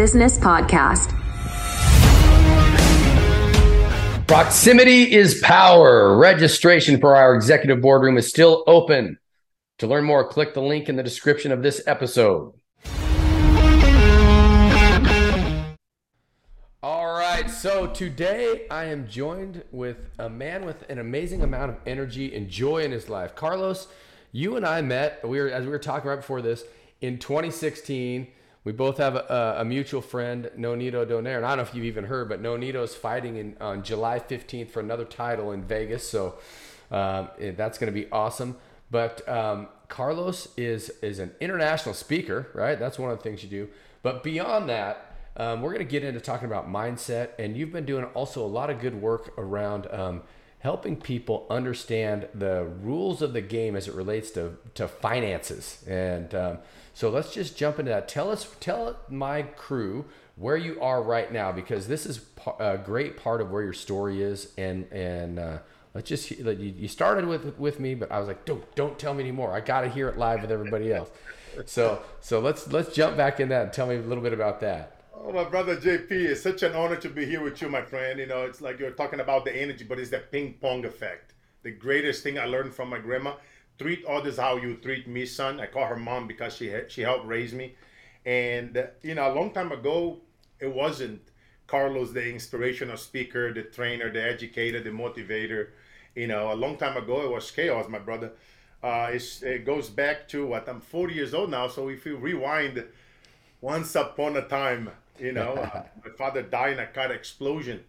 Business Podcast. Proximity is power. Registration for our executive boardroom is still open. To learn more, click the link in the description of this episode. All right, so today I am joined with a man with an amazing amount of energy and joy in his life. Carlos, you and I met, we were as we were talking right before this, in 2016 we both have a, a mutual friend, Nonito Donaire, and I don't know if you've even heard, but Nonito's fighting in, on July 15th for another title in Vegas, so um, that's going to be awesome. But um, Carlos is is an international speaker, right? That's one of the things you do. But beyond that, um, we're going to get into talking about mindset, and you've been doing also a lot of good work around um, helping people understand the rules of the game as it relates to to finances and um, so let's just jump into that. Tell us, tell my crew where you are right now because this is a great part of where your story is, and and uh, let's just you started with with me, but I was like, don't don't tell me anymore. I got to hear it live with everybody else. So so let's let's jump back in that and tell me a little bit about that. Oh, my brother JP, it's such an honor to be here with you, my friend. You know, it's like you're talking about the energy, but it's that ping pong effect. The greatest thing I learned from my grandma treat others how you treat me, son. I call her mom because she she helped raise me. And you know, a long time ago, it wasn't Carlos the inspirational speaker, the trainer, the educator, the motivator. You know, a long time ago, it was chaos, my brother. Uh, it goes back to what I'm 40 years old now. So if you rewind, once upon a time, you know, uh, my father died in a car explosion,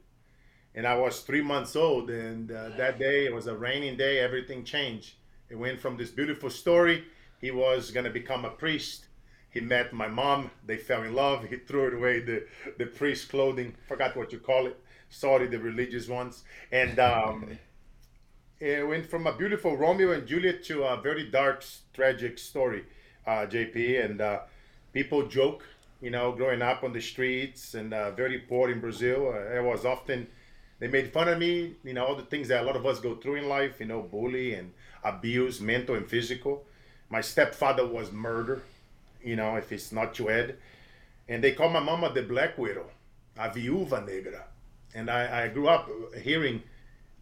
and I was three months old. And uh, that day, it was a raining day. Everything changed it went from this beautiful story. He was going to become a priest. He met my mom. They fell in love. He threw away the, the priest clothing. Forgot what you call it. Sorry, the religious ones. And um, it went from a beautiful Romeo and Juliet to a very dark, tragic story, uh, JP. And uh, people joke, you know, growing up on the streets and uh, very poor in Brazil. Uh, it was often, they made fun of me, you know, all the things that a lot of us go through in life, you know, bully and abuse, mental and physical. My stepfather was murdered, you know, if it's not Ed. And they call my mama the Black Widow, a viúva negra. And I, I grew up hearing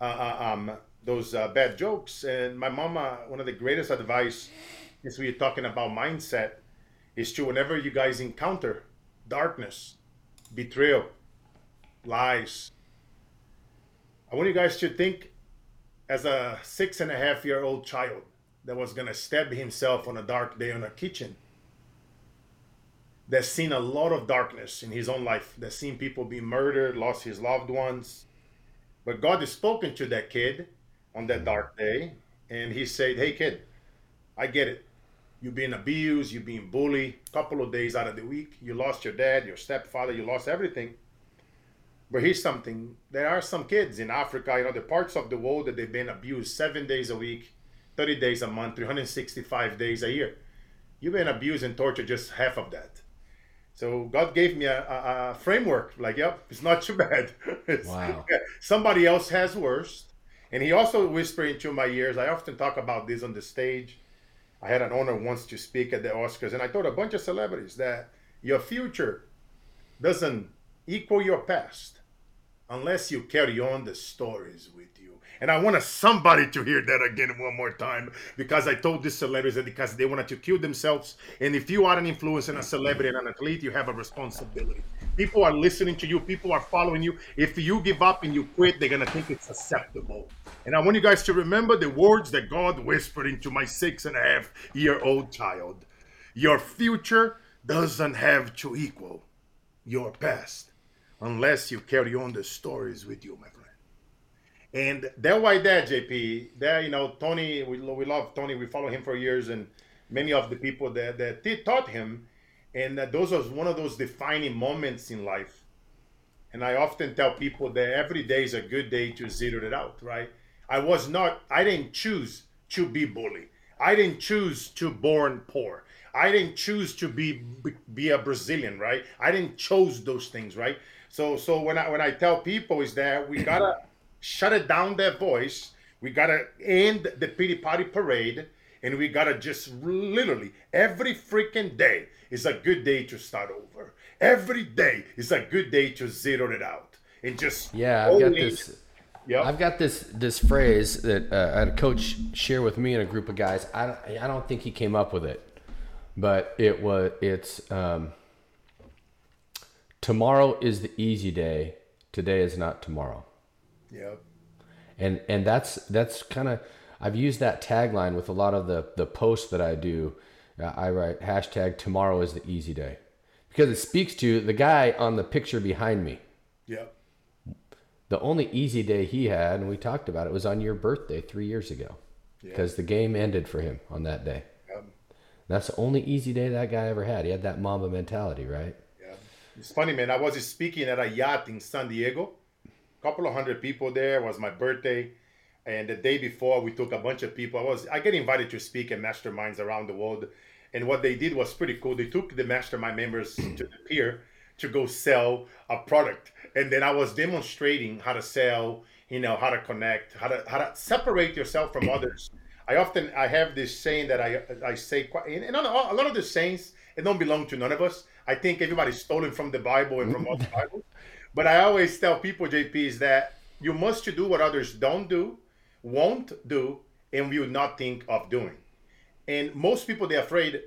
uh, uh um, those uh, bad jokes. And my mama, one of the greatest advice is we're talking about mindset, is to whenever you guys encounter darkness, betrayal, lies, I want you guys to think as a six and a half year old child that was going to stab himself on a dark day in a kitchen that's seen a lot of darkness in his own life that's seen people be murdered lost his loved ones. But god has spoken to that kid on that dark day and he said hey kid i get it. You've been abused you've been bullied. A couple of days out of the week you lost your dad your stepfather you lost everything but here's something: there are some kids in Africa, you know, the parts of the world that they've been abused seven days a week, 30 days a month, 365 days a year. You've been abused and tortured just half of that. So God gave me a, a, a framework. Like, yep, it's not too bad. wow. Somebody else has worse. And he also whispered into my ears. I often talk about this on the stage. I had an honor once to speak at the Oscars, and I told a bunch of celebrities that your future doesn't equal your past unless you carry on the stories with you. And I wanted somebody to hear that again one more time because I told these celebrities that because they wanted to kill themselves. And if you are an influencer and a celebrity and an athlete, you have a responsibility. People are listening to you, people are following you. If you give up and you quit, they're going to think it's acceptable. And I want you guys to remember the words that God whispered into my six and a half year old child Your future doesn't have to equal your past unless you carry on the stories with you, my friend. And that why that JP, there you know Tony, we we love Tony. We follow him for years, and many of the people that that taught him, and that those was one of those defining moments in life. And I often tell people that every day is a good day to zero it out. Right? I was not. I didn't choose to be bully. I didn't choose to born poor. I didn't choose to be be a Brazilian. Right? I didn't chose those things. Right? So so when I when I tell people is that we gotta shut it down their voice. We gotta end the pity party parade, and we gotta just literally every freaking day is a good day to start over. Every day is a good day to zero it out and just yeah. I've got this. Yep. I've got this this phrase that uh, I had a coach share with me and a group of guys. I don't, I don't think he came up with it, but it was it's um, tomorrow is the easy day. Today is not tomorrow. Yep. And and that's that's kind of I've used that tagline with a lot of the the posts that I do. Uh, I write hashtag tomorrow is the easy day because it speaks to the guy on the picture behind me. Yep the only easy day he had, and we talked about it, was on your birthday three years ago, because yeah. the game ended for him on that day. That's the only easy day that guy ever had. He had that Mamba mentality, right? Yeah, it's funny, man. I was speaking at a yacht in San Diego. A couple of hundred people there. It was my birthday, and the day before, we took a bunch of people. I was I get invited to speak at masterminds around the world, and what they did was pretty cool. They took the mastermind members to the pier to go sell a product and then I was demonstrating how to sell, you know, how to connect, how to how to separate yourself from others. I often I have this saying that I I say quite, and a lot of the sayings it don't belong to none of us. I think everybody's stolen from the Bible and from other Bible. But I always tell people, JP, is that you must do what others don't do, won't do, and will not think of doing. And most people they're afraid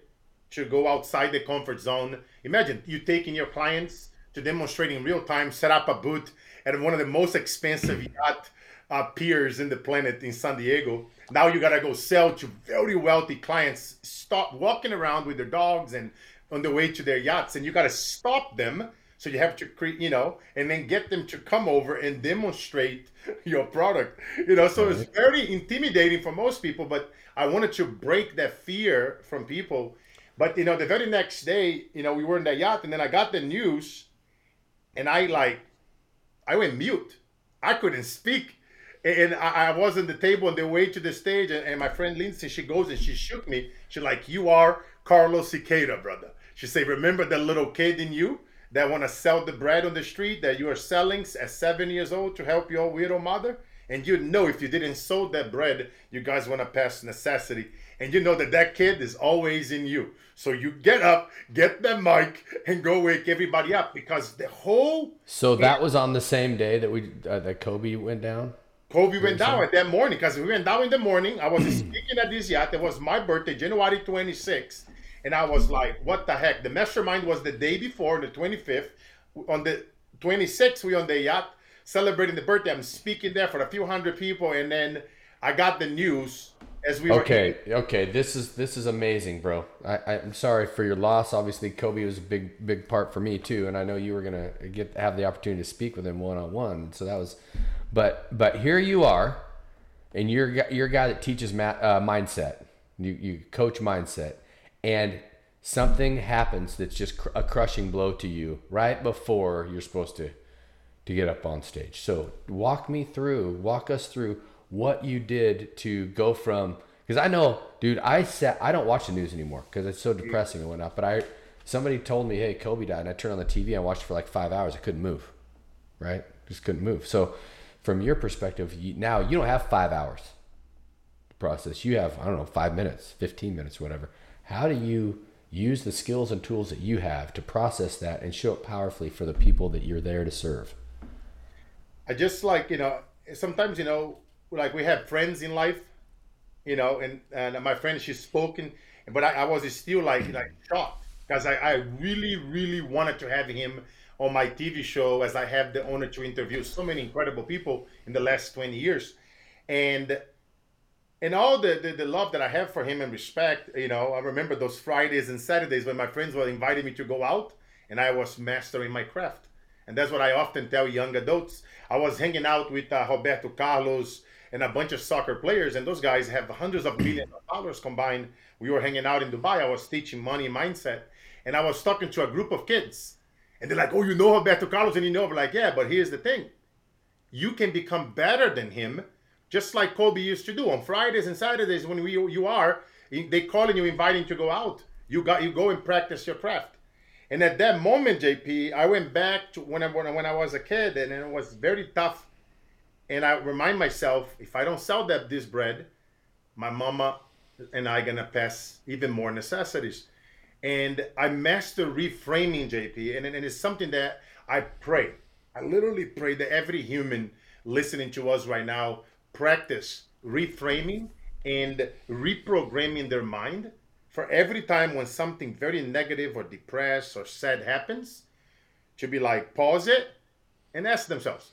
to go outside the comfort zone. Imagine you taking your clients to demonstrate in real time, set up a booth at one of the most expensive yacht uh, piers in the planet in San Diego. Now you gotta go sell to very wealthy clients. Stop walking around with their dogs and on the way to their yachts, and you gotta stop them. So you have to create, you know, and then get them to come over and demonstrate your product. You know, so it's very intimidating for most people. But I wanted to break that fear from people. But you know, the very next day, you know, we were in the yacht, and then I got the news and I like, I went mute. I couldn't speak. And I, I was on the table on the way to the stage, and, and my friend Lindsay, she goes and she shook me. She's like, "You are Carlos Siqueira, brother." She said, "Remember that little kid in you that want to sell the bread on the street that you are selling at seven years old to help your widow mother?" And you know if you didn't sow that bread, you guys want to pass necessity and you know that that kid is always in you. So you get up, get the mic, and go wake everybody up because the whole. So that was on the same day that we uh, that Kobe went down. Kobe went down at that morning because we went down in the morning. I was speaking at this yacht. It was my birthday, January 26th. And I was like, what the heck? The mastermind was the day before, the 25th. On the 26th, we on the yacht celebrating the birthday. I'm speaking there for a few hundred people. And then I got the news as we okay were- okay this is this is amazing bro I, i'm sorry for your loss obviously kobe was a big big part for me too and i know you were gonna get have the opportunity to speak with him one-on-one so that was but but here you are and you're you're a guy that teaches ma- uh, mindset you you coach mindset and something happens that's just cr- a crushing blow to you right before you're supposed to to get up on stage so walk me through walk us through what you did to go from because I know, dude, I sat I don't watch the news anymore because it's so depressing and whatnot. But I somebody told me, hey, Kobe died, and I turned on the TV and I watched for like five hours. I couldn't move, right? Just couldn't move. So, from your perspective, you, now you don't have five hours to process. You have I don't know five minutes, fifteen minutes, whatever. How do you use the skills and tools that you have to process that and show it powerfully for the people that you're there to serve? I just like you know sometimes you know like we have friends in life, you know, and and my friend she's spoken, but I, I was still like like shocked because I, I really really wanted to have him on my TV show as I have the honor to interview so many incredible people in the last 20 years. And and all the, the, the, love that I have for him and respect, you know, I remember those Fridays and Saturdays when my friends were inviting me to go out and I was mastering my craft. And that's what I often tell young adults. I was hanging out with uh, Roberto Carlos, and a bunch of soccer players, and those guys have hundreds of millions of dollars combined. We were hanging out in Dubai. I was teaching money mindset, and I was talking to a group of kids, and they're like, "Oh, you know Roberto Carlos?" And you know, like, "Yeah, but here's the thing: you can become better than him, just like Kobe used to do on Fridays and Saturdays when we you are. They calling you, inviting to go out. You got you go and practice your craft." And at that moment, JP, I went back to when I when I was a kid, and it was very tough and I remind myself if I don't sell that this bread, my mama and I gonna pass even more necessities. And I master reframing, JP, and, and it's something that I pray. I literally pray that every human listening to us right now practice reframing and reprogramming their mind for every time when something very negative or depressed or sad happens, to be like, pause it and ask themselves,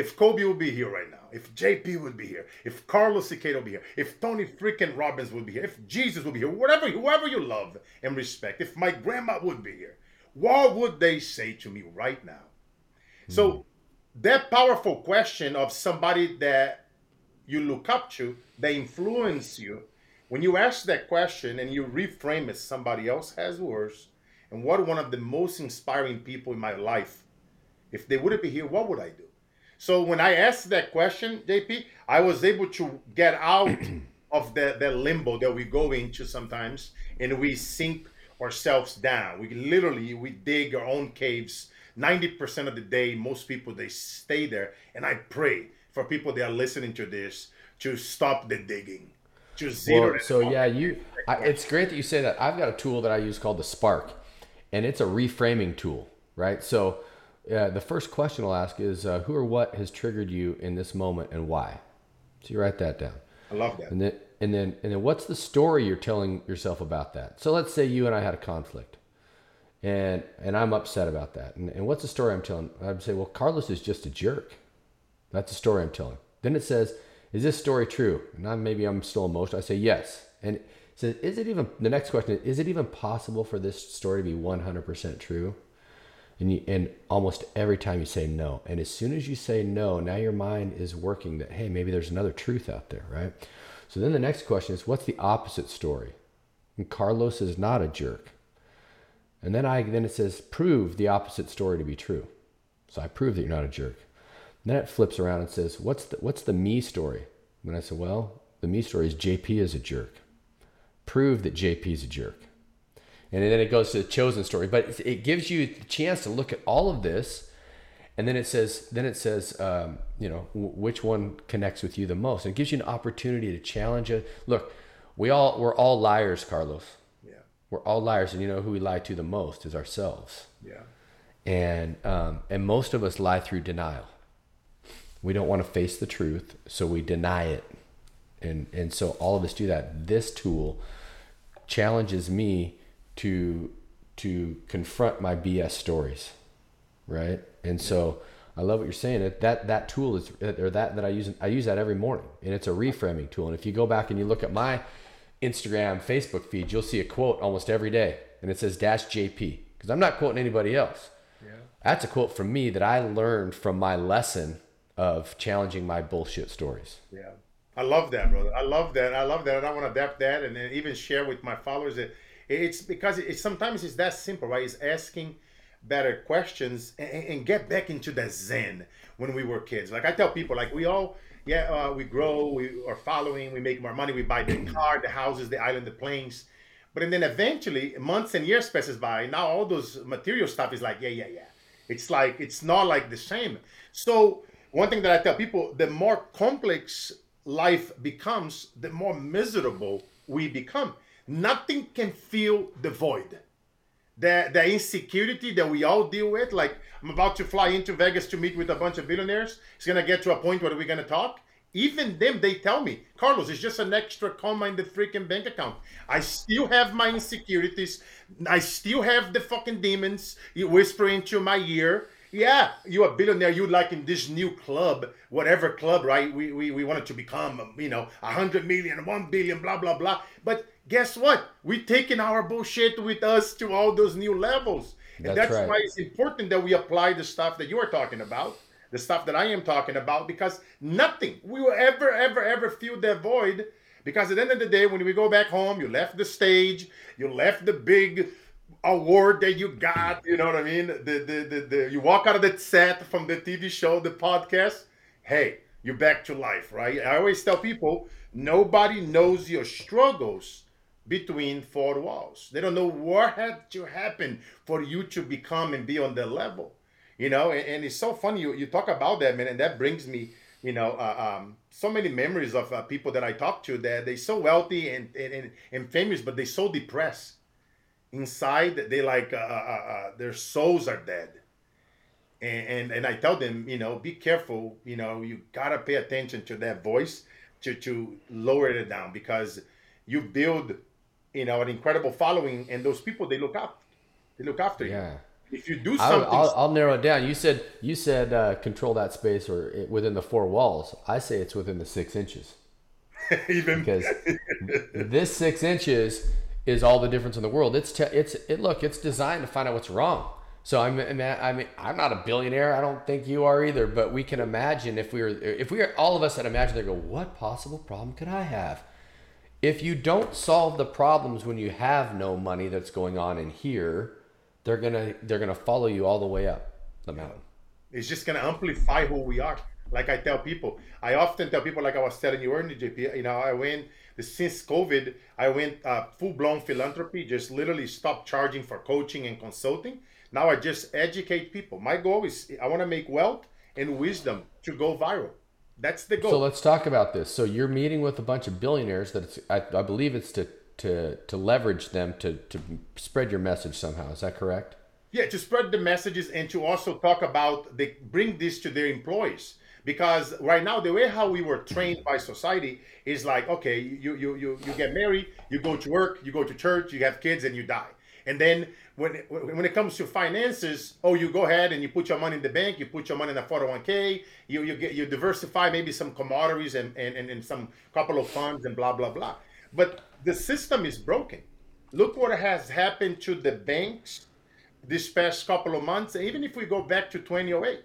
if Kobe would be here right now, if JP would be here, if Carlos Siqueira would be here, if Tony freaking Robbins would be here, if Jesus would be here, whatever, whoever you love and respect, if my grandma would be here, what would they say to me right now? Mm-hmm. So that powerful question of somebody that you look up to, they influence you, when you ask that question and you reframe it, somebody else has worse. And what one of the most inspiring people in my life, if they wouldn't be here, what would I do? So when I asked that question, JP, I was able to get out of the, the limbo that we go into sometimes and we sink ourselves down. We literally we dig our own caves 90% of the day. Most people they stay there. And I pray for people that are listening to this to stop the digging. To zero well, so yeah, you I, it's great that you say that. I've got a tool that I use called the Spark and it's a reframing tool, right? So yeah, the first question I'll ask is uh, who or what has triggered you in this moment and why? So you write that down. I love that. And then and then and then what's the story you're telling yourself about that? So let's say you and I had a conflict. And and I'm upset about that. And, and what's the story I'm telling? I'd say, well, Carlos is just a jerk. That's the story I'm telling. Then it says, is this story true? And I'm, maybe I'm still emotional. I say yes. And it says, is it even the next question is, is it even possible for this story to be 100% true? And you, and almost every time you say no. And as soon as you say no now your mind is working that hey maybe there's another truth out there right? So then the next question is what's the opposite story? And carlos is not a jerk. And then i then it says prove the opposite story to be true. So i prove that you're not a jerk. And then it flips around and says what's the what's the me story? And i said well the me story is jp is a jerk. Prove that jp is a jerk and then it goes to the chosen story. But it gives you the chance to look at all of this. And then it says then it says um, you know w- which one connects with you the most. And it gives you an opportunity to challenge it. Look we all we're all liars carlos. Yeah. We're all liars and you know who we lie to the most is ourselves. Yeah. And um, and most of us lie through denial. We don't want to face the truth so we deny it. And and so all of us do that. This tool challenges me to to confront my BS stories, right? And so I love what you're saying. That that, that tool is or that that I use I use that every morning, and it's a reframing tool. And if you go back and you look at my Instagram, Facebook feed, you'll see a quote almost every day, and it says "Dash JP" because I'm not quoting anybody else. Yeah. That's a quote from me that I learned from my lesson of challenging my bullshit stories. Yeah. I love that, brother. I love that. I love that. And I want to adapt that and then even share with my followers that it's because it's sometimes it's that simple, right? It's asking better questions and, and get back into the zen when we were kids. Like I tell people, like we all, yeah, uh, we grow, we are following, we make more money, we buy the car, the houses, the island, the planes. But and then eventually, months and years passes by. Now all those material stuff is like, yeah, yeah, yeah. It's like it's not like the same. So one thing that I tell people, the more complex life becomes, the more miserable we become nothing can fill the void. The, the insecurity that we all deal with, like I'm about to fly into Vegas to meet with a bunch of billionaires. It's gonna get to a point where we're gonna talk. Even them, they tell me, Carlos, it's just an extra comma in the freaking bank account. I still have my insecurities. I still have the fucking demons whispering into my ear. Yeah, you're a billionaire. You like in this new club, whatever club, right? We, we, we wanted to become, you know, a hundred million, one billion, blah, blah, blah. But guess what? We're taking our bullshit with us to all those new levels. And that's, that's right. why it's important that we apply the stuff that you are talking about, the stuff that I am talking about, because nothing we will ever, ever, ever fill that void. Because at the end of the day, when we go back home, you left the stage, you left the big award that you got, you know what I mean? The, the, the, the you walk out of the set from the TV show, the podcast, hey, you're back to life, right? I always tell people, nobody knows your struggles between four walls. They don't know what had to happen for you to become and be on the level. You know, and, and it's so funny you, you talk about that, man, and that brings me you know, uh, um, so many memories of uh, people that I talked to that they're so wealthy and, and, and famous, but they're so depressed inside. They like uh, uh, uh, their souls are dead. And, and and I tell them, you know, be careful. You know, you gotta pay attention to that voice to to lower it down because you build, you know, an incredible following, and those people they look up, they look after you. Yeah. If you do something, I'll, I'll, I'll narrow it down. You said you said uh, control that space or it, within the four walls. I say it's within the six inches even because this six inches is all the difference in the world. It's te- it's it. Look, it's designed to find out what's wrong. So I'm I mean I'm not a billionaire. I don't think you are either. But we can imagine if we were if we are all of us had imagined they go, what possible problem could I have? If you don't solve the problems when you have no money that's going on in here, they're gonna they're gonna follow you all the way up the mountain. It's just gonna amplify who we are. Like I tell people, I often tell people, like I was telling you earlier, JP. You know, I went since COVID, I went uh, full blown philanthropy. Just literally stopped charging for coaching and consulting. Now I just educate people. My goal is I want to make wealth and wisdom to go viral. That's the goal. So let's talk about this. So you're meeting with a bunch of billionaires that I, I believe it's to to to leverage them to to spread your message somehow. Is that correct? Yeah, to spread the messages and to also talk about they bring this to their employees because right now the way how we were trained by society is like okay you you you you get married you go to work you go to church you have kids and you die and then when when it comes to finances oh you go ahead and you put your money in the bank you put your money in a 401k you you get you diversify maybe some commodities and and, and, some couple of funds and blah blah blah. But the system is broken. Look what has happened to the banks this past couple of months even if we go back to 2008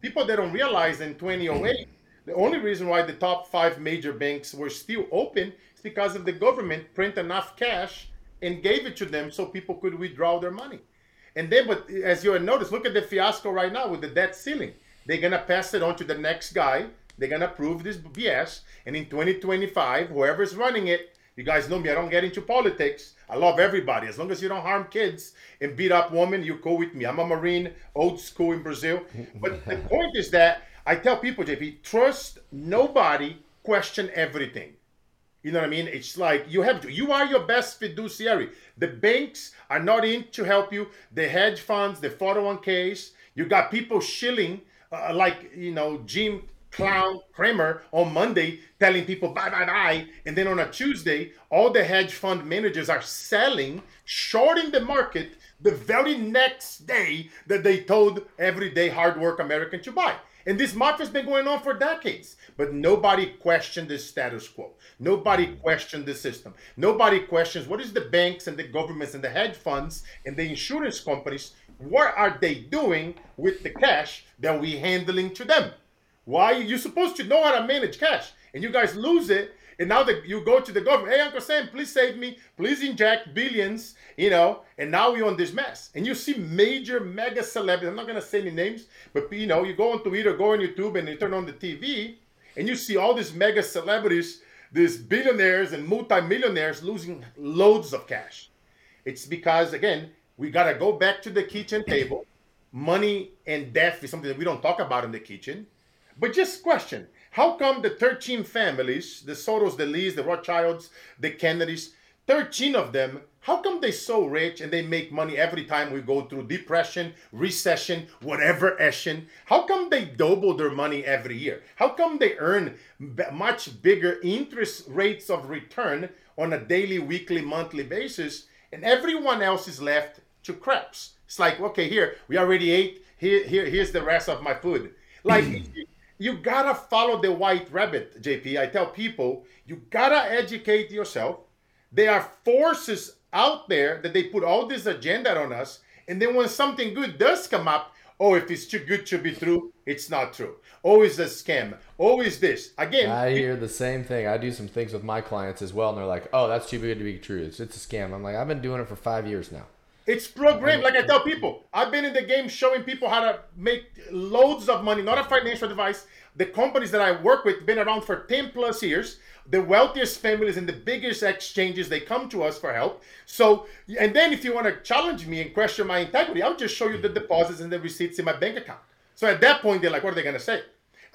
people that don't realize in 2008 the only reason why the top five major banks were still open is because of the government print enough cash and gave it to them so people could withdraw their money. And then, but as you notice, look at the fiasco right now with the debt ceiling. They're gonna pass it on to the next guy. They're gonna prove this BS. And in 2025, whoever's running it, you guys know me, I don't get into politics. I love everybody. As long as you don't harm kids and beat up women, you go with me. I'm a Marine, old school in Brazil. But the point is that I tell people, JP, trust nobody, question everything. You know what I mean? It's like you have to, you are your best fiduciary. The banks are not in to help you. The hedge funds, the 401ks, you got people shilling, uh, like, you know, Jim Clown Cramer on Monday telling people bye, bye, bye. And then on a Tuesday, all the hedge fund managers are selling, shorting the market the very next day that they told everyday hard work American to buy. And this mafia's been going on for decades, but nobody questioned the status quo. Nobody mm. questioned the system. Nobody questions what is the banks and the governments and the hedge funds and the insurance companies, what are they doing with the cash that we handling to them? Why are you supposed to know how to manage cash? And you guys lose it and now that you go to the government, hey, Uncle Sam, please save me. Please inject billions, you know. And now we're on this mess. And you see major mega celebrities. I'm not going to say any names, but, you know, you go on Twitter, go on YouTube, and you turn on the TV, and you see all these mega celebrities, these billionaires and multimillionaires losing loads of cash. It's because, again, we got to go back to the kitchen table. Money and death is something that we don't talk about in the kitchen. But just question how come the 13 families, the Soros, the Lees, the Rothschilds, the Kennedys, 13 of them, how come they so rich and they make money every time we go through depression, recession, whatever ession? How come they double their money every year? How come they earn much bigger interest rates of return on a daily, weekly, monthly basis, and everyone else is left to craps? It's like, okay, here we already ate. Here, here, here's the rest of my food. Like you gotta follow the white rabbit, JP. I tell people, you gotta educate yourself. There are forces out there that they put all this agenda on us, and then when something good does come up, oh, if it's too good to be true, it's not true. Always a scam. Always this. Again, I hear the same thing. I do some things with my clients as well, and they're like, "Oh, that's too good to be true. It's, it's a scam." I'm like, "I've been doing it for five years now." It's programmed. Like I tell people, I've been in the game showing people how to make loads of money, not a financial advice. The companies that I work with been around for 10 plus years. The wealthiest families and the biggest exchanges, they come to us for help. So, and then if you want to challenge me and question my integrity, I'll just show you the mm-hmm. deposits and the receipts in my bank account. So at that point, they're like, what are they going to say?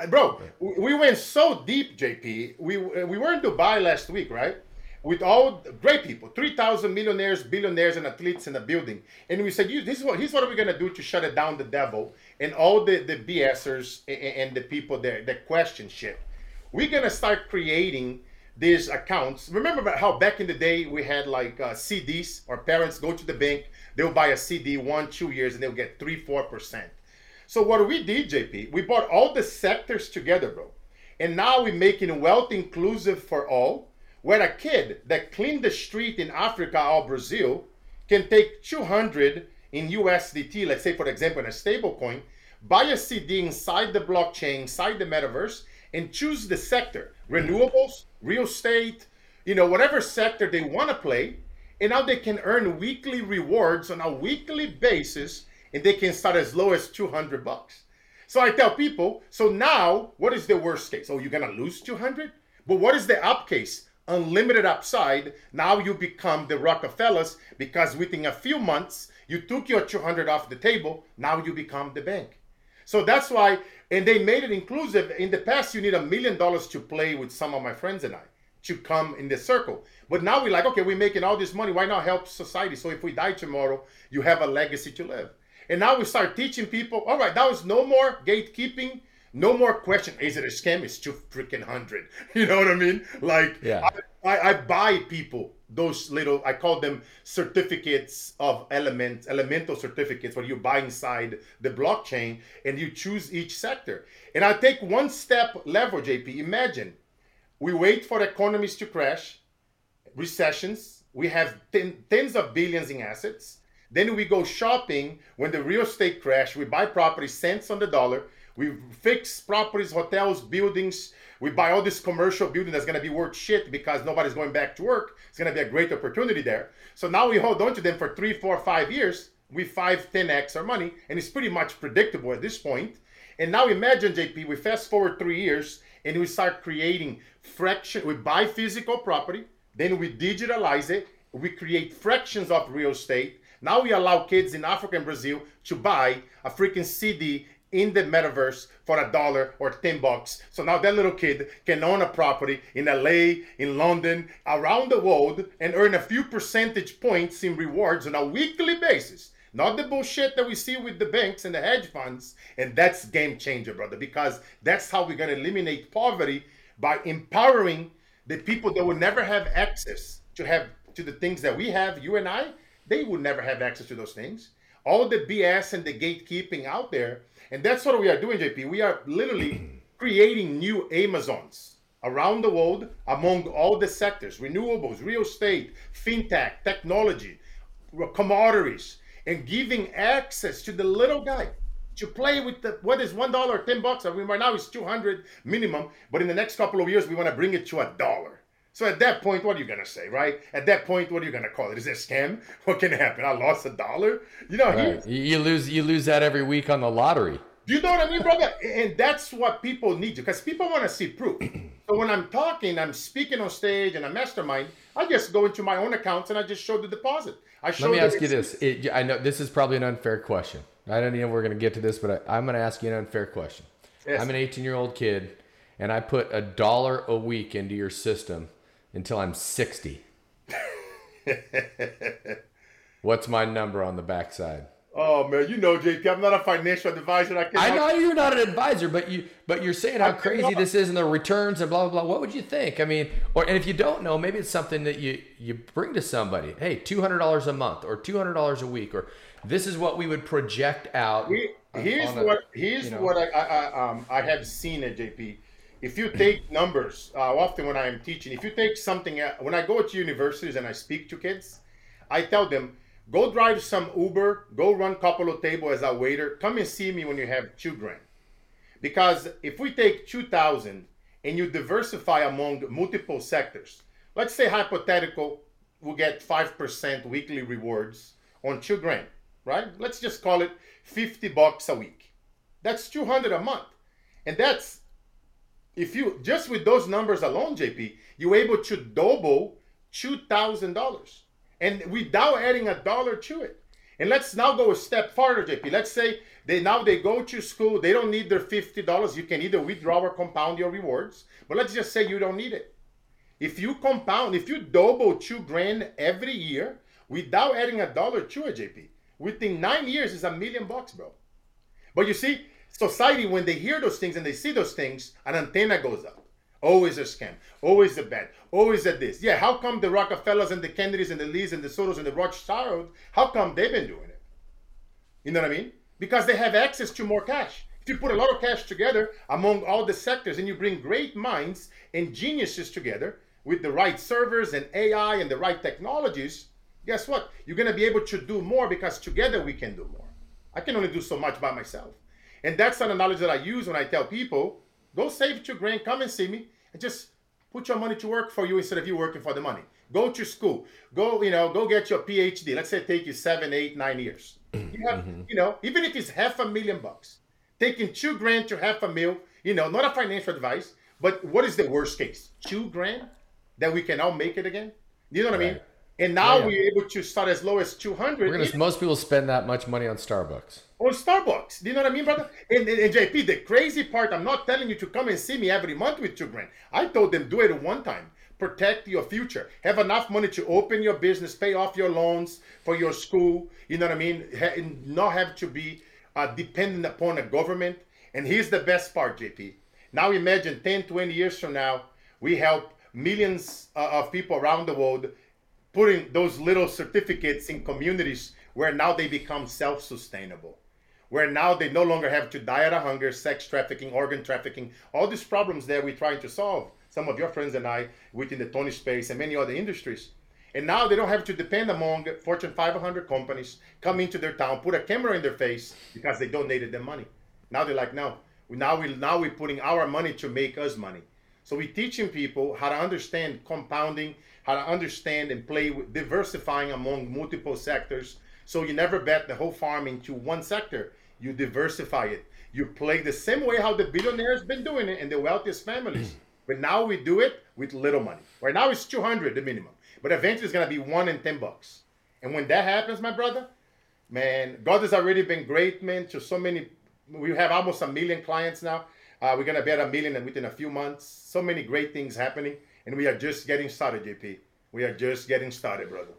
bro, we went so deep, JP. We we were in Dubai last week, right? With all great people, three thousand millionaires, billionaires, and athletes in the building, and we said, "This is what here's what we're gonna do to shut it down, the devil, and all the the BSers and, and the people there that question shit. We're gonna start creating." these accounts. Remember how back in the day we had like uh, CDs, or parents go to the bank, they'll buy a CD one, two years, and they'll get three, four percent. So what we did, JP, we brought all the sectors together, bro. And now we're making wealth inclusive for all, where a kid that cleaned the street in Africa or Brazil can take 200 in USDT, let's say for example in a stable coin, buy a CD inside the blockchain, inside the metaverse, and choose the sector, renewables, real estate, you know, whatever sector they want to play. And now they can earn weekly rewards on a weekly basis, and they can start as low as 200 bucks. So I tell people, so now what is the worst case? Oh, you're gonna lose 200? But what is the up case? Unlimited upside. Now you become the Rockefellers because within a few months you took your 200 off the table. Now you become the bank. So that's why, and they made it inclusive. In the past, you need a million dollars to play with some of my friends and I to come in the circle. But now we're like, okay, we're making all this money. Why not help society? So if we die tomorrow, you have a legacy to live. And now we start teaching people, all right, that was no more gatekeeping, no more question. Is it a scam? It's two freaking hundred. You know what I mean? Like, yeah. I, I, I buy people those little i call them certificates of element elemental certificates where you buy inside the blockchain and you choose each sector and i take one step level jp imagine we wait for economies to crash recessions we have ten, tens of billions in assets then we go shopping when the real estate crash we buy property cents on the dollar we fix properties hotels buildings we buy all this commercial building that's going to be worth shit because nobody's going back to work. It's going to be a great opportunity there. So now we hold on to them for three, four, five years. We 5, 10x our money, and it's pretty much predictable at this point. And now imagine, JP, we fast forward three years and we start creating fraction. We buy physical property, then we digitalize it. We create fractions of real estate. Now we allow kids in Africa and Brazil to buy a freaking CD in the metaverse for a dollar or 10 bucks. So now that little kid can own a property in LA, in London, around the world, and earn a few percentage points in rewards on a weekly basis. Not the bullshit that we see with the banks and the hedge funds. And that's game changer, brother, because that's how we're to eliminate poverty by empowering the people that will never have access to have to the things that we have, you and I, they would never have access to those things. All the BS and the gatekeeping out there and that's what we are doing, JP. We are literally creating new Amazons around the world among all the sectors renewables, real estate, fintech, technology, commodities, and giving access to the little guy to play with the what is one dollar, ten bucks. I mean, right now it's two hundred minimum, but in the next couple of years we want to bring it to a dollar. So at that point, what are you gonna say, right? At that point, what are you gonna call it? Is it a scam? What can happen? I lost a dollar. You know, right. you lose you lose that every week on the lottery. Do you know what I mean, brother? And that's what people need to, because people want to see proof. So when I'm talking, I'm speaking on stage and a mastermind, I just go into my own accounts and I just show the deposit. I show. Let me ask you this. It, I know this is probably an unfair question. I don't know if we're going to get to this, but I, am going to ask you an unfair question. Yes. I'm an 18 year old kid, and I put a dollar a week into your system until I'm 60. What's my number on the backside? Oh man, you know, JP, I'm not a financial advisor. I, I know you're not an advisor, but you but you're saying how crazy this is and the returns and blah blah blah. What would you think? I mean, or and if you don't know, maybe it's something that you you bring to somebody. Hey, two hundred dollars a month or two hundred dollars a week, or this is what we would project out. here's a, what here's you know. what I, I um I have seen at JP. If you take numbers, uh, often when I am teaching, if you take something, when I go to universities and I speak to kids, I tell them Go drive some Uber, go run couple of table as a waiter. Come and see me when you have children. Because if we take 2000 and you diversify among multiple sectors, let's say hypothetical, we'll get 5% weekly rewards on children, right? Let's just call it 50 bucks a week. That's 200 a month. And that's if you just with those numbers alone, JP, you're able to double $2,000 and without adding a dollar to it. And let's now go a step farther, JP. Let's say they now they go to school, they don't need their $50. You can either withdraw or compound your rewards. But let's just say you don't need it. If you compound, if you double two grand every year without adding a dollar to a JP, within nine years is a million bucks, bro. But you see, society, when they hear those things and they see those things, an antenna goes up. Always a scam. Always a bad. Always a this. Yeah, how come the Rockefellers and the Kennedys and the Lees and the Soros and the Rothschilds, how come they've been doing it? You know what I mean? Because they have access to more cash. If you put a lot of cash together among all the sectors and you bring great minds and geniuses together with the right servers and AI and the right technologies, guess what? You're going to be able to do more because together we can do more. I can only do so much by myself. And that's an analogy that I use when I tell people, go save two grand, come and see me, and just put your money to work for you instead of you working for the money. Go to school. Go, you know, go get your PhD. Let's say it take you seven, eight, nine years. You have, mm-hmm. you know, even if it's half a million bucks, taking two grand to half a mil, you know, not a financial advice, but what is the worst case? Two grand that we can all make it again? You know what right. I mean? And now yeah. we're able to start as low as 200. Gonna, most people spend that much money on Starbucks. On Starbucks. Do you know what I mean, brother? And, and, and, JP, the crazy part, I'm not telling you to come and see me every month with two grand. I told them do it one time. Protect your future. Have enough money to open your business, pay off your loans for your school. You know what I mean? Ha- not have to be uh, dependent upon a government. And here's the best part, JP. Now imagine 10, 20 years from now, we help millions uh, of people around the world putting those little certificates in communities where now they become self-sustainable where now they no longer have to die out of hunger sex trafficking organ trafficking all these problems that we're trying to solve some of your friends and i within the tony space and many other industries. And now they don't have to depend among fortune 500 companies come into their town put a camera in their face because they donated them money. Now they're like no now we now we're putting our money to make us money. So we're teaching people how to understand compounding how to understand and play with diversifying among multiple sectors. So you never bet the whole farm into one sector. You diversify it. You play the same way how the billionaires been doing it and the wealthiest families. but now we do it with little money. Right now it's 200 the minimum. But eventually it's going to be 1 in 10 bucks. And when that happens, my brother, man, God has already been great, man, to so many. We have almost a million clients now. Uh, we're going to be at a million within a few months. So many great things happening and we are just getting started, JP. We are just getting started, brother.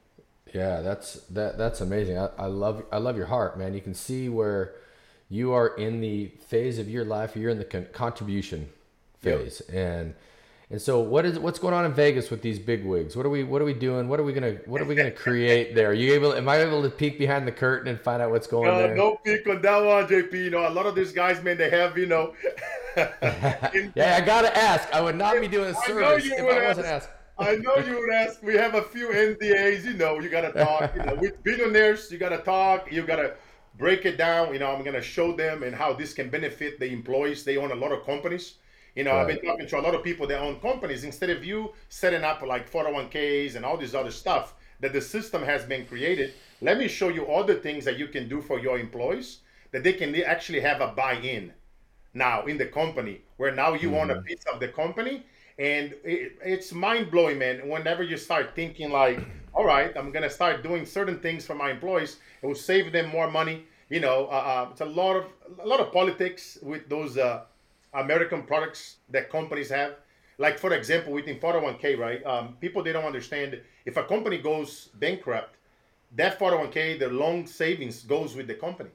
Yeah, that's that that's amazing. I, I love I love your heart, man. You can see where you are in the phase of your life. You're in the con- contribution phase, yep. and and so what is what's going on in Vegas with these big wigs? What are we what are we doing? What are we gonna what are we gonna create there? Are you able? Am I able to peek behind the curtain and find out what's going on? there? No peek on that one, JP. You know, a lot of these guys, man, they have you know. yeah, I gotta ask. I would not be doing a service if I wasn't asked. I know you would ask. We have a few NDAs. You know, you gotta talk. You know, with billionaires, you gotta talk. You gotta break it down. You know, I'm gonna show them and how this can benefit the employees. They own a lot of companies you know, right. I've been talking to a lot of people that own companies. Instead of you setting up like 401ks and all this other stuff that the system has been created, let me show you all the things that you can do for your employees that they can actually have a buy-in now in the company where now you mm-hmm. own a mm-hmm. piece of the company and it, it's mind-blowing man whenever you start thinking like all right i'm going to start doing certain things for my employees it will save them more money you know uh, uh, it's a lot of a lot of politics with those uh, American products that companies have. Like for example, within 401k, right? Um, people they don't understand if a company goes bankrupt, that 401k, the long savings goes with the company.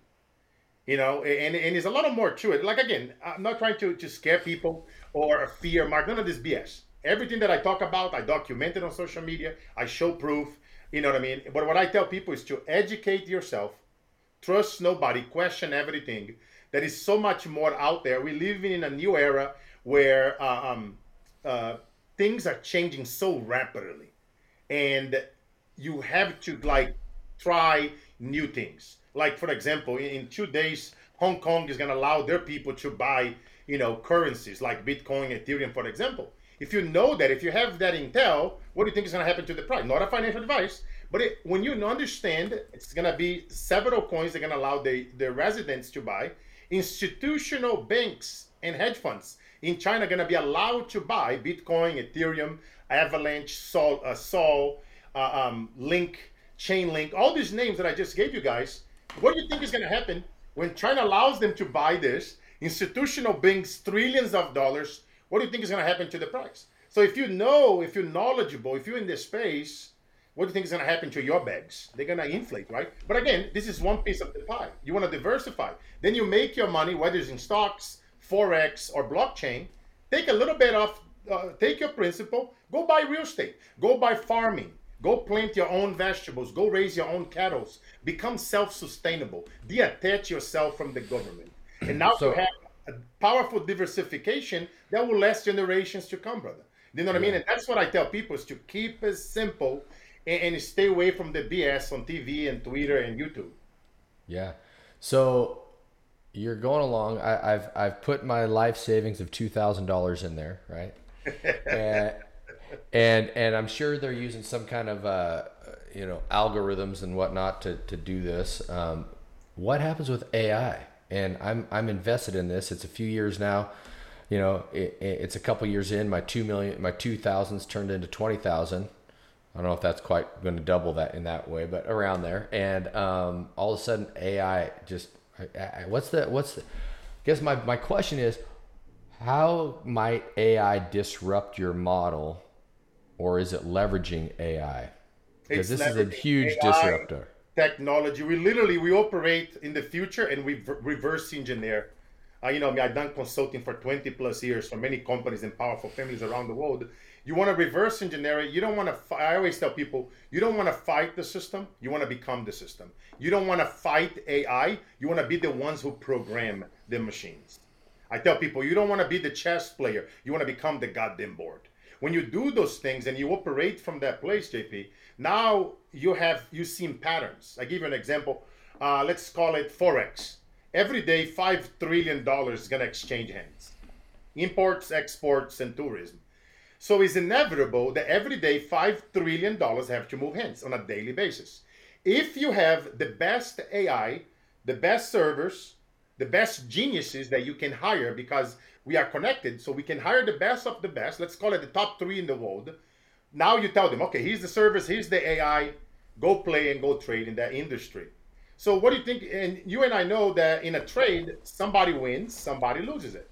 You know, and, and there's a lot more to it. Like again, I'm not trying to, to scare people or fear mark, none of this BS. Everything that I talk about, I document it on social media, I show proof, you know what I mean? But what I tell people is to educate yourself, trust nobody, question everything, there is so much more out there. We're living in a new era where uh, um, uh, things are changing so rapidly, and you have to like try new things. Like for example, in, in two days, Hong Kong is going to allow their people to buy, you know, currencies like Bitcoin, Ethereum, for example. If you know that, if you have that intel, what do you think is going to happen to the price? Not a financial advice, but it, when you understand, it's going to be several coins they're going to allow the, the residents to buy institutional banks and hedge funds in China are going to be allowed to buy Bitcoin, Ethereum, Avalanche, Sol, uh, Sol uh, um, Link. Chainlink, all these names that I just gave you guys. What do you think is going to happen when China allows them to buy this? Institutional brings trillions of dollars. What do you think is going to happen to the price? So if you know, if you're knowledgeable, if you're in this space, what do you think is going to happen to your bags? They're going to inflate, right? But again, this is one piece of the pie. You want to diversify. Then you make your money, whether it's in stocks, forex, or blockchain. Take a little bit off. Uh, take your principal. Go buy real estate. Go buy farming. Go plant your own vegetables. Go raise your own cattle. Become self-sustainable. Detach yourself from the government. And mm-hmm. now so, you have a powerful diversification that will last generations to come, brother. You know what yeah. I mean? And that's what I tell people is to keep it simple and, and stay away from the BS on TV and Twitter and YouTube. Yeah. So you're going along. I, have I've put my life savings of two thousand dollars in there, right? and, and and I'm sure they're using some kind of uh, you know algorithms and whatnot to to do this. Um, what happens with AI? And I'm I'm invested in this. It's a few years now. You know, it, it's a couple years in. My two million, my two thousands turned into twenty thousand. I don't know if that's quite going to double that in that way, but around there. And um, all of a sudden, AI just what's the what's the? I guess my my question is, how might AI disrupt your model, or is it leveraging AI? Because this is a huge AI disruptor. Technology. We literally we operate in the future and we reverse engineer. Uh, you know, I mean, I've done consulting for 20 plus years for many companies and powerful families around the world you want to reverse engineer it. You don't want to. I always tell people, you don't want to fight the system. You want to become the system. You don't want to fight AI. You want to be the ones who program the machines. I tell people, you don't want to be the chess player. You want to become the goddamn board. When you do those things and you operate from that place, JP, now you have you seen patterns. I give you an example. Uh, let's call it forex. Every day, five trillion dollars is gonna exchange hands. Imports, exports, and tourism so it's inevitable that every day $5 trillion have to move hands on a daily basis. If you have the best AI, the best servers, the best geniuses that you can hire because we are connected, so we can hire the best of the best, let's call it the top three in the world. Now you tell them, okay, here's the service, here's the AI, go play and go trade in that industry. So what do you think? And you and I know that in a trade, somebody wins, somebody loses it.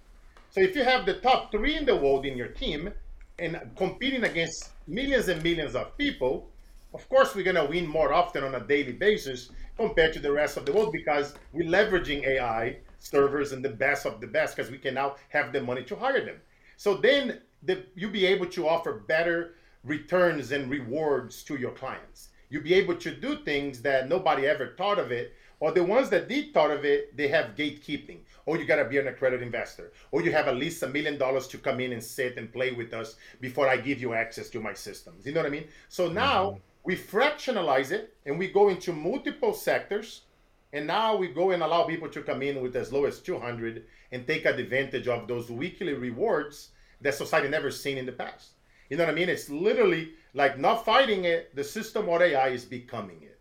So if you have the top three in the world in your team, and competing against millions and millions of people, of course, we're to win more often on a daily basis compared to the rest of the world because we're leveraging AI servers and the best of the best because we can now have the money to hire them. So then the, you'll be able to offer better returns and rewards to your clients. You'll be able to do things that nobody ever thought of it, or the ones that did thought of it, they have gatekeeping or you got to be an accredited investor, or you have at least a million dollars to come in and sit and play with us before I give you access to my systems. You know what I mean? So now mm-hmm. we fractionalize it and we go into multiple sectors. And now we go and allow people to come in with as low as 200 and take advantage of those weekly rewards that society never seen in the past. You know what I mean? It's literally like not fighting it, the system or AI is becoming it.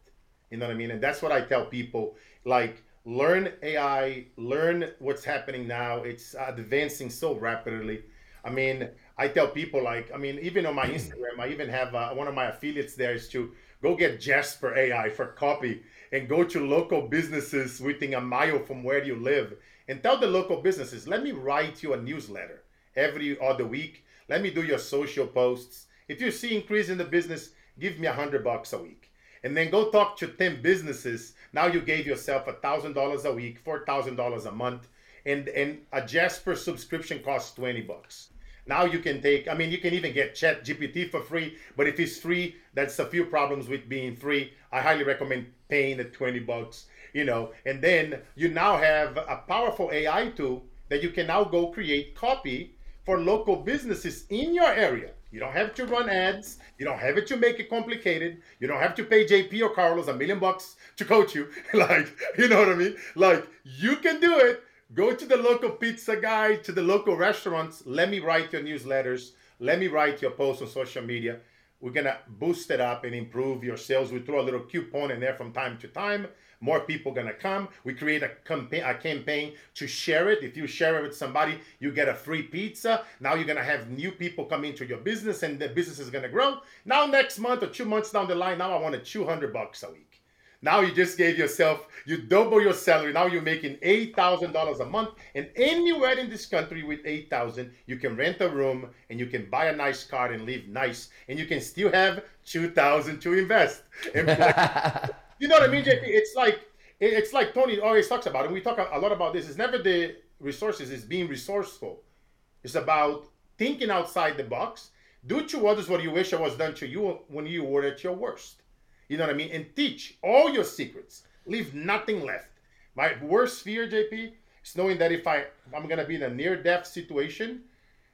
You know what I mean? And that's what I tell people. Like, learn AI, learn what's happening now. It's advancing so rapidly. I mean, I tell people like, I mean, even on my Instagram, I even have uh, one of my affiliates there is to go get Jasper AI for copy and go to local businesses within a mile from where you live and tell the local businesses, let me write you a newsletter every other week. Let me do your social posts. If you see increase in the business, give me a hundred bucks a week. And then go talk to 10 businesses now you gave yourself a thousand dollars a week, four thousand dollars a month, and and a Jasper subscription costs twenty bucks. Now you can take, I mean, you can even get Chat GPT for free, but if it's free, that's a few problems with being free. I highly recommend paying the 20 bucks, you know, and then you now have a powerful AI tool that you can now go create copy for local businesses in your area. You don't have to run ads. You don't have it to make it complicated. You don't have to pay JP or Carlos a million bucks to coach you. like, you know what I mean? Like, you can do it. Go to the local pizza guy, to the local restaurants. Let me write your newsletters. Let me write your posts on social media. we're gonna boost it up and improve your sales. We throw a little coupon in there from time to time. More people gonna come. We create a campaign, a campaign to share it. If you share it with somebody, you get a free pizza. Now you're gonna have new people come into your business, and the business is gonna grow. Now next month or two months down the line, now I want a two hundred bucks a week. Now you just gave yourself, you double your salary. Now you're making eight thousand dollars a month, and anywhere in this country with eight thousand, you can rent a room and you can buy a nice car and live nice, and you can still have two thousand to invest. you know what I mean, JP? It's like it's like Tony always talks about, and we talk a lot about this. It's never the resources; it's being resourceful. It's about thinking outside the box. Do to others what you wish was done to you when you were at your worst. You know what I mean? And teach all your secrets. Leave nothing left. My worst fear, JP, is knowing that if I I'm gonna be in a near death situation,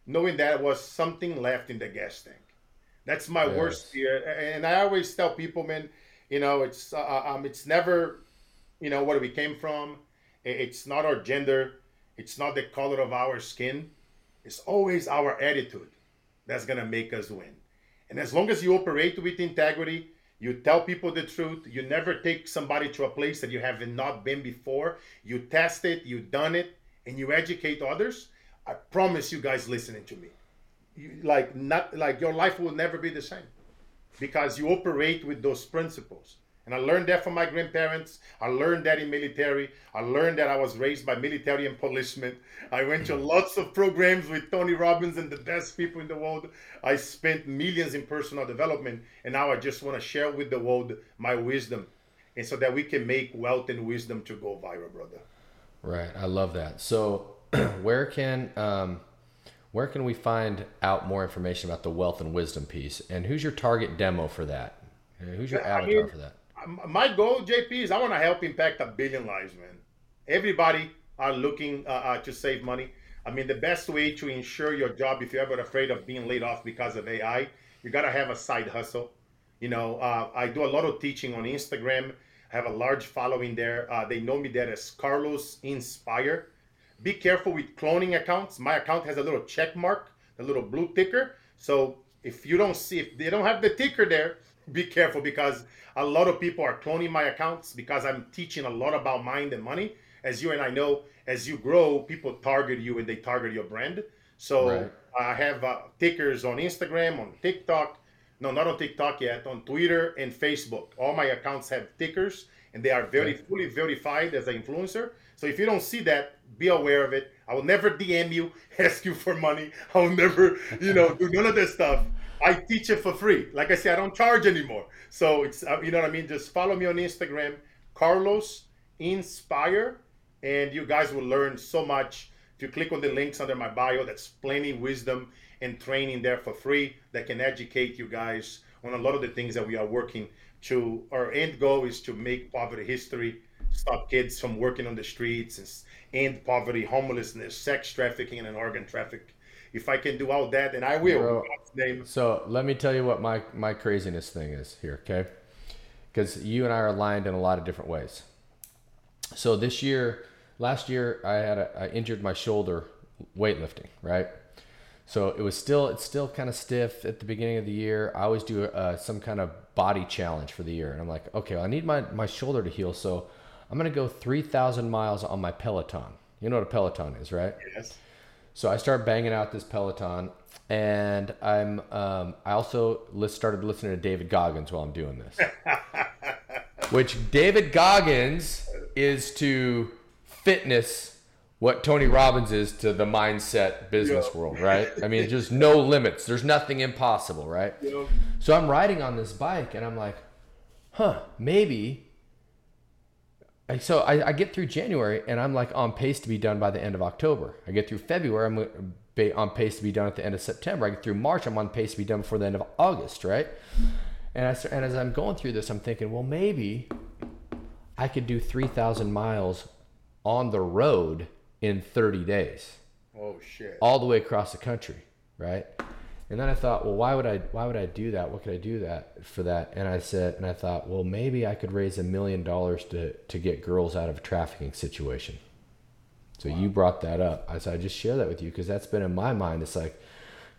knowing that was something left in the gas tank. That's my yes. worst fear. And I always tell people, man, you know, it's uh, uh, um, it's never, you know, where we came from. It's not our gender. It's not the color of our skin. It's always our attitude that's gonna make us win. And as long as you operate with integrity, you tell people the truth. You never take somebody to a place that you have not been before. You test it, you done it, and you educate others. I promise you guys listening to me. You, like not like your life will never be the same because you operate with those principles. And I learned that from my grandparents. I learned that in military. I learned that I was raised by military and policemen. I went to lots of programs with Tony Robbins and the best people in the world. I spent millions in personal development. And now I just want to share with the world my wisdom. And so that we can make wealth and wisdom to go viral, brother. Right. I love that. So where can um, where can we find out more information about the wealth and wisdom piece? And who's your target demo for that? Who's your avatar I mean, for that? My goal, JP, is I want to help impact a billion lives, man. Everybody are looking uh, uh, to save money. I mean, the best way to ensure your job, if you're ever afraid of being laid off because of AI, you got to have a side hustle. You know, uh, I do a lot of teaching on Instagram. I have a large following there. Uh, they know me there as Carlos Inspire. Be careful with cloning accounts. My account has a little check mark, a little blue ticker. So if you don't see, if they don't have the ticker there, be careful because a lot of people are cloning my accounts because I'm teaching a lot about mind and money. As you and I know, as you grow, people target you and they target your brand. So right. I have uh, tickers on Instagram, on TikTok. No, not on TikTok yet. On Twitter and Facebook, all my accounts have tickers, and they are very right. fully verified as an influencer. So if you don't see that, be aware of it. I will never DM you, ask you for money. I will never, you know, do none of this stuff. I teach it for free. Like I said, I don't charge anymore. So it's uh, you know what I mean. Just follow me on Instagram, Carlos Inspire, and you guys will learn so much. If you click on the links under my bio, that's plenty wisdom and training there for free that can educate you guys on a lot of the things that we are working to. Our end goal is to make poverty history, stop kids from working on the streets, and end poverty, homelessness, sex trafficking, and organ trafficking if I can do all that, then I will. Bro, so let me tell you what my my craziness thing is here, okay? Because you and I are aligned in a lot of different ways. So this year, last year, I had a, I injured my shoulder weightlifting, right? So it was still it's still kind of stiff at the beginning of the year. I always do uh, some kind of body challenge for the year, and I'm like, okay, well, I need my my shoulder to heal, so I'm gonna go 3,000 miles on my Peloton. You know what a Peloton is, right? Yes. So I start banging out this Peloton, and I'm um, I also list, started listening to David Goggins while I'm doing this, which David Goggins is to fitness what Tony Robbins is to the mindset business yep. world, right? I mean, just no limits. There's nothing impossible, right? Yep. So I'm riding on this bike, and I'm like, huh, maybe so I, I, get through January and I'm like on pace to be done by the end of October. I get through February, I'm on pace to be done at the end of September. I get through March, I'm on pace to be done before the end of August, right? And, I, and as I'm going through this, I'm thinking, well, maybe I could do 3,000 miles on the road in 30 days. Oh, shit. All the way across the country, right? And then I thought, well, why would I why would I do that? What could I do that for that? And I said, and I thought, well, maybe I could raise a million dollars to to get girls out of a trafficking situation. So wow. you brought that up. I said, I just share that with you because that's been in my mind. It's like,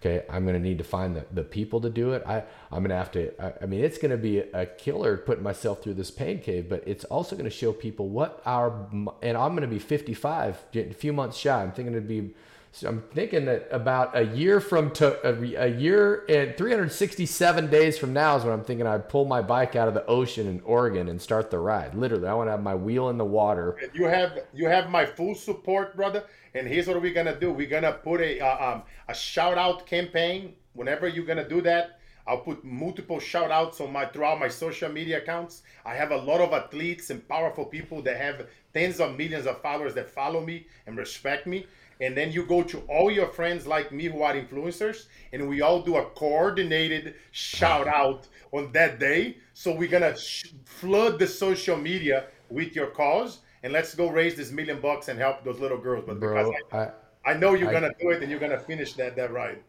Okay, I'm going to need to find the, the people to do it. I, I'm going to have to, I, I mean, it's going to be a killer putting myself through this pain cave, but it's also going to show people what our, and I'm going to be 55, a few months shy. I'm thinking it'd be, so I'm thinking that about a year from to a, year and 367 days from now is when I'm thinking I'd pull my bike out of the ocean in Oregon and start the ride. Literally, I want to have my wheel in the water. You have you have my full support, brother. And here's what we're gonna do: we're gonna put a uh, um, a shout out campaign. Whenever you're gonna do that, I'll put multiple shout outs on my throughout my social media accounts. I have a lot of athletes and powerful people that have tens of millions of followers that follow me and respect me. And then you go to all your friends like me who are influencers, and we all do a coordinated shout out on that day. So we're gonna sh- flood the social media with your cause and let's go raise this million bucks and help those little girls. But Bro, because I, I, I know you're I, gonna do it and you're gonna finish that that ride.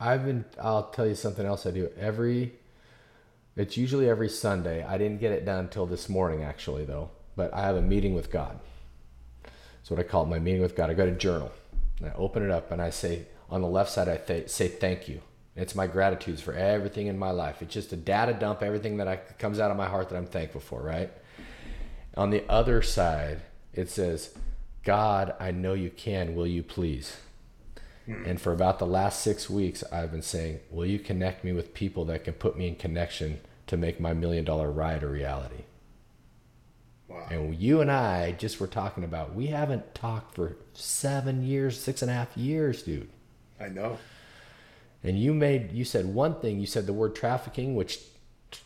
I've been. I'll tell you something else. I do every. It's usually every Sunday. I didn't get it done until this morning, actually, though. But I have a meeting with God. What I call it, my meeting with God. I got a journal, and I open it up, and I say on the left side, I th- say thank you. It's my gratitudes for everything in my life. It's just a data dump, everything that I, comes out of my heart that I'm thankful for, right? On the other side, it says, God, I know you can. Will you please? Hmm. And for about the last six weeks, I've been saying, Will you connect me with people that can put me in connection to make my million dollar ride a reality? Wow. And you and I just were talking about, we haven't talked for seven years, six and a half years, dude. I know. And you made, you said one thing, you said the word trafficking, which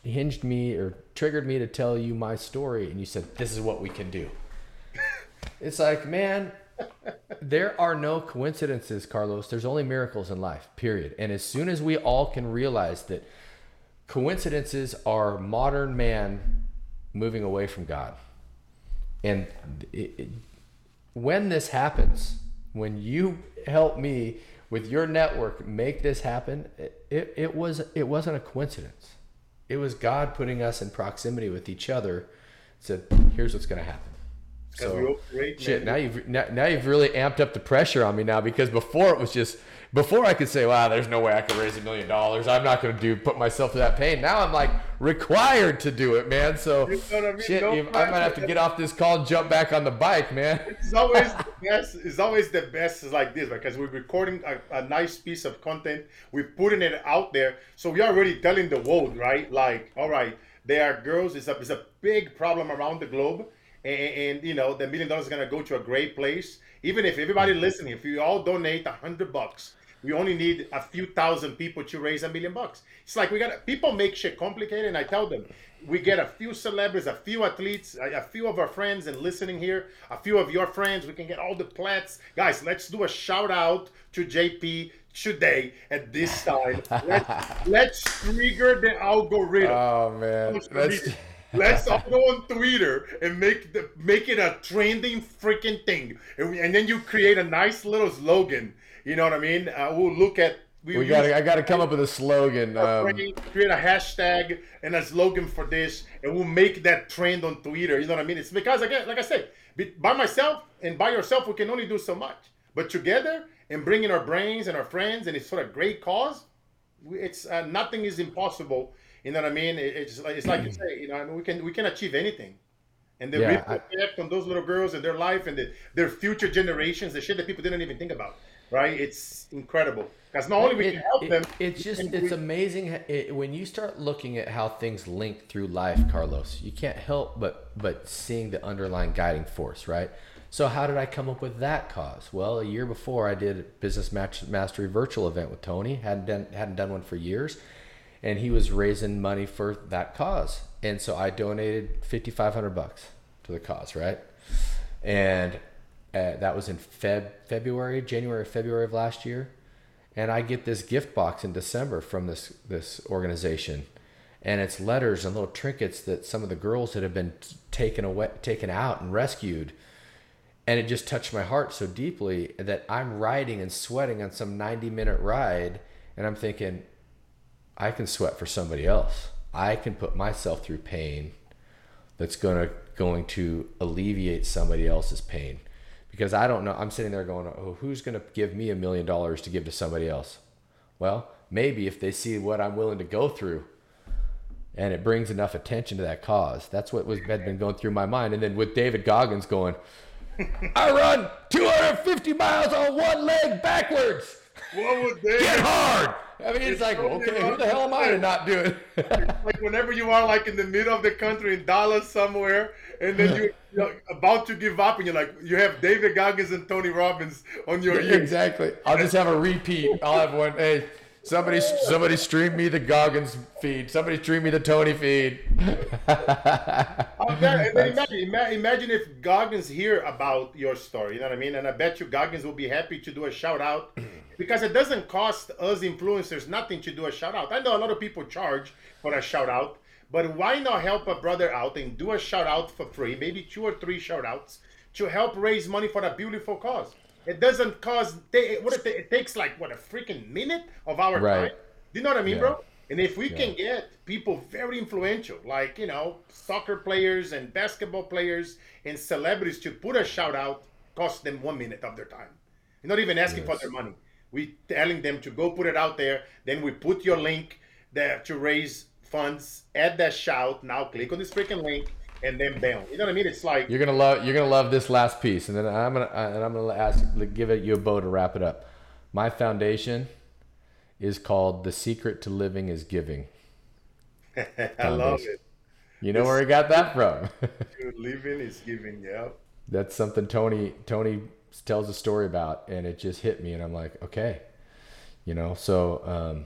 hinged me or triggered me to tell you my story and you said this is what we can do it's like man there are no coincidences carlos there's only miracles in life period and as soon as we all can realize that coincidences are modern man moving away from god and it, it, when this happens when you help me with your network make this happen it, it was it wasn't a coincidence it was God putting us in proximity with each other. Said, "Here's what's going to happen." So shit. Now you've now, now you've really amped up the pressure on me now because before it was just before I could say, "Wow, there's no way I could raise a million dollars. I'm not going to do put myself through that pain." Now I'm like required to do it, man. So you know I mean? shit, no I might have to get off this call and jump back on the bike, man. It's always the best. It's always the best is like this because we're recording a, a nice piece of content. We're putting it out there, so we're already telling the world, right? Like, all right, there are girls. It's a it's a big problem around the globe and, and, you know the million dollars is gonna go to a great place. Even if everybody mm-hmm. listening, if you all donate a hundred bucks, we only need a few thousand people to raise a million bucks. It's like we got people make shit complicated, and I tell them we get a few celebrities, a few athletes, a, a, few of our friends, and listening here, a few of your friends. We can get all the plats, guys. Let's do a shout out to JP today at this time. let's, let's trigger the algorithm. Oh man, Let's all go on Twitter and make the make it a trending freaking thing, and, we, and then you create a nice little slogan. You know what I mean? Uh, we'll look at. We, we got. I got to come up with a slogan. Um, create a hashtag and a slogan for this, and we'll make that trend on Twitter. You know what I mean? It's because again, like I said, by myself and by yourself, we can only do so much. But together and bringing our brains and our friends, and it's for a great cause, it's uh, nothing is impossible you know what I mean? It, it's like it's like you mm. say, you know, I mean, we can we can achieve anything. And the yeah, effect on those little girls and their life and the, their future generations, the shit that people didn't even think about, right? It's incredible because not only we it, can help it, them, it's just it's we, amazing it, when you start looking at how things link through life, Carlos. You can't help but but seeing the underlying guiding force, right? So how did I come up with that cause? Well, a year before I did a business mastery virtual event with Tony. hadn't done hadn't done one for years and he was raising money for that cause. And so I donated 5500 bucks to the cause, right? And uh, that was in Feb February, January, February of last year. And I get this gift box in December from this this organization. And it's letters and little trinkets that some of the girls that have been taken away taken out and rescued. And it just touched my heart so deeply that I'm riding and sweating on some 90 minute ride and I'm thinking, I can sweat for somebody else. I can put myself through pain that's gonna going to alleviate somebody else's pain. Because I don't know, I'm sitting there going, oh, who's gonna give me a million dollars to give to somebody else? Well, maybe if they see what I'm willing to go through and it brings enough attention to that cause. That's what was had been going through my mind. And then with David Goggins going, I run 250 miles on one leg backwards. What would they Get hard. Mean, it's like, okay, who the hell am I to not do it? like whenever you are like in the middle of the country in Dallas somewhere, and then you, you're about to give up, and you're like, you have David Goggins and Tony Robbins on your ear. exactly. I'll just have a repeat. I'll have one. Hey, somebody, somebody stream me the Goggins feed. Somebody stream me the Tony feed. Man, and then imagine, imagine if Goggins hear about your story, you know what I mean? And I bet you Goggins will be happy to do a shout out because it doesn't cost us influencers nothing to do a shout out. I know a lot of people charge for a shout out, but why not help a brother out and do a shout out for free, maybe two or three shout outs to help raise money for a beautiful cause? It doesn't cause. what it, it takes like, what, a freaking minute of our Right. time? Do you know what I mean, Yeah. bro? And if we can get people very influential, like you know, soccer players and basketball players and celebrities to put a shout out, cost them one minute of their time. You're not even asking for their money. We telling them to go put it out there. Then we put your link there to raise funds. Add that shout. Now click on this freaking link, and then bam. You know what I mean? It's like You're gonna love. You're gonna love this last piece, and then I'm gonna and I'm gonna ask, give it you a bow to wrap it up. My foundation is called "The Secret to Living is Giving." I love it. You know where he got that from? Living is giving. Yeah. That's something Tony Tony tells a story about, and it just hit me, and I'm like, okay, you know. So, um,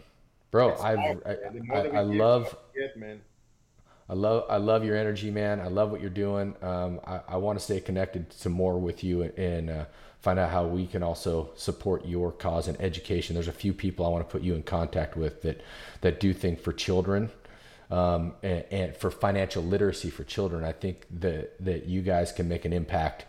bro, I, more I, I love Get man. I love I love your energy, man. I love what you're doing. Um, I, I want to stay connected to more with you and uh, find out how we can also support your cause and education. There's a few people I want to put you in contact with that that do things for children um, and, and for financial literacy for children. I think that that you guys can make an impact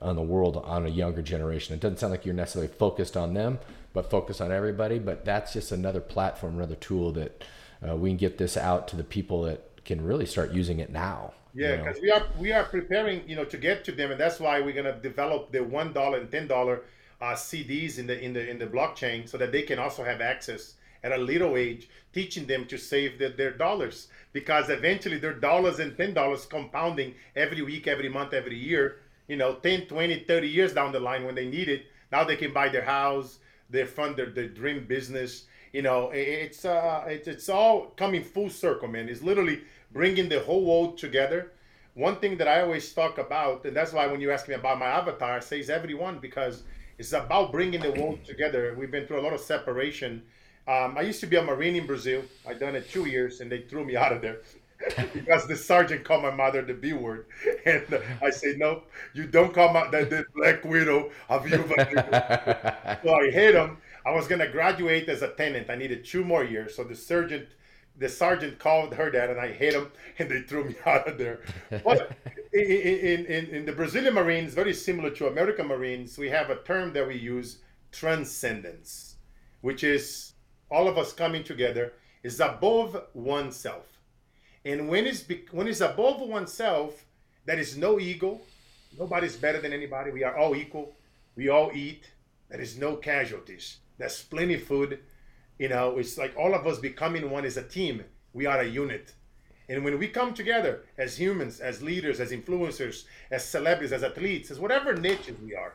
on the world on a younger generation. It doesn't sound like you're necessarily focused on them, but focused on everybody. But that's just another platform, another tool that uh, we can get this out to the people that can really start using it now. you Yeah, know? because we are we are preparing, you know, to get to them, and that's why we're gonna develop the one dollar and ten dollar uh, CDs in the in the in the blockchain, so that they can also have access at a little age, teaching them to save their, their dollars, because eventually their dollars and ten dollars compounding every week, every month, every year, you know, 10, 20, 30 years down the line when they need it, now they can buy their house, they fund their, their dream business. You know, it's uh, it's it's all coming full circle, man. It's literally bringing the whole world together. One thing that I always talk about, and that's why when you ask me about my avatar, I say it's everyone because it's about bringing the world together. We've been through a lot of separation. Um, I used to be a Marine in Brazil. I done it two years, and they threw me out of there because the sergeant called my mother the B word, and I say no, you don't call my the, the Black Widow of you. so I hate him. I was gonna graduate as a tenant. I needed two more years. So the sergeant, the sergeant called her dad, and I hit him, and they threw me out of there. But in, in, in, in the Brazilian Marines, very similar to American Marines, we have a term that we use, transcendence, which is all of us coming together is above oneself. And when it's be- when it's above oneself, there is no ego. Nobody's better than anybody. We are all equal. We all eat. There is no casualties. There's plenty of food. You know, it's like all of us becoming one as a team. We are a unit. And when we come together as humans, as leaders, as influencers, as celebrities, as athletes, as whatever niches we are,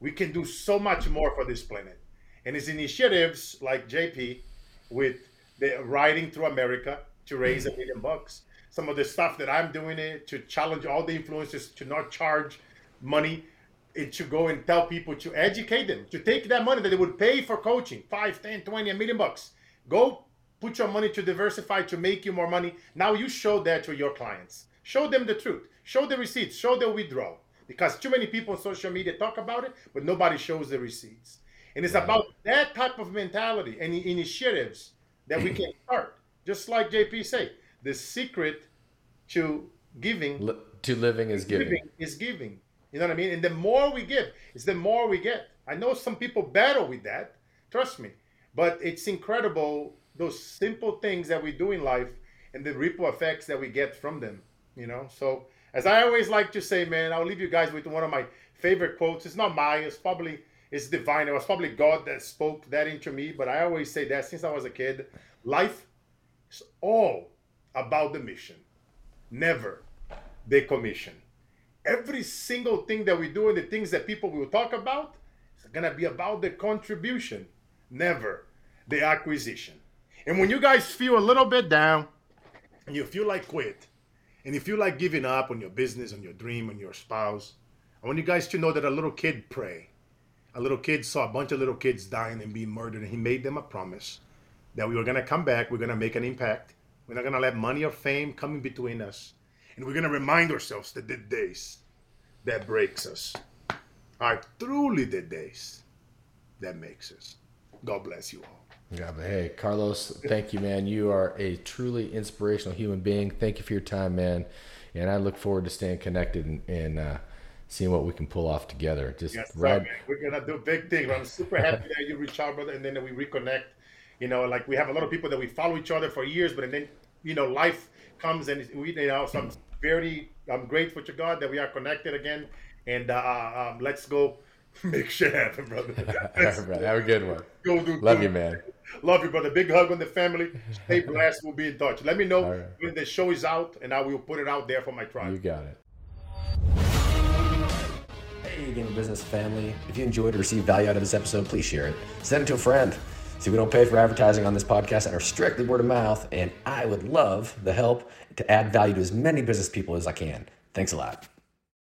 we can do so much more for this planet. And it's initiatives like JP with the riding through America to raise a mm. million bucks. Some of the stuff that I'm doing it to challenge all the influencers to not charge money, to go and tell people to educate them, to take that money that they would pay for coaching, 5, 10, 20, a million bucks. Go put your money to diversify to make you more money. Now you show that to your clients. Show them the truth. Show the receipts. Show the withdrawal. Because too many people on social media talk about it, but nobody shows the receipts. And it's about that type of mentality and initiatives that we can start. Just like JP say, the secret to giving Li- to living is giving. giving is giving. You know what I mean? And the more we give, it's the more we get. I know some people battle with that. Trust me. But it's incredible those simple things that we do in life and the ripple effects that we get from them. You know? So as I always like to say, man, I'll leave you guys with one of my favorite quotes. It's not mine, it's probably it's divine. It was probably God that spoke that into me. But I always say that since I was a kid, life is all about the mission, never the commission. Every single thing that we do and the things that people will talk about is gonna be about the contribution, never the acquisition. And when you guys feel a little bit down and you feel like quit, and you feel like giving up on your business, on your dream, on your spouse, I want you guys to know that a little kid prayed a little kid saw a bunch of little kids dying and being murdered, and he made them a promise that we were going to come back, we're going to make an impact. We're not going to let money or fame come in between us. And we're going to remind ourselves that the days that breaks us are truly the days that makes us. God bless you all. Yeah, but hey, Carlos, thank you, man. You are a truly inspirational human being. Thank you for your time, man. And I look forward to staying connected and, and uh, seeing what we can pull off together. Just yes, right. We're gonna do big things. I'm super happy that you reach out, brother, and then we reconnect. You know, like we have a lot of people that we follow each other for years, but and then you know, life comes and we, you know, so I'm very, I'm grateful to God that we are connected again, and uh, um, let's go make shit happen, brother. brother. Have a good one. Go do. Love do. you, man. Love you, brother. Big hug on the family. Stay blessed. We'll be in touch. Let me know right. when the show is out, and I will put it out there for my tribe. You got it. Hey, Game of Business family. If you enjoyed or received value out of this episode, please share it. Send it to a friend. See, we don't pay for advertising on this podcast and are strictly word of mouth, and I would love the help to add value to as many business people as I can. Thanks a lot.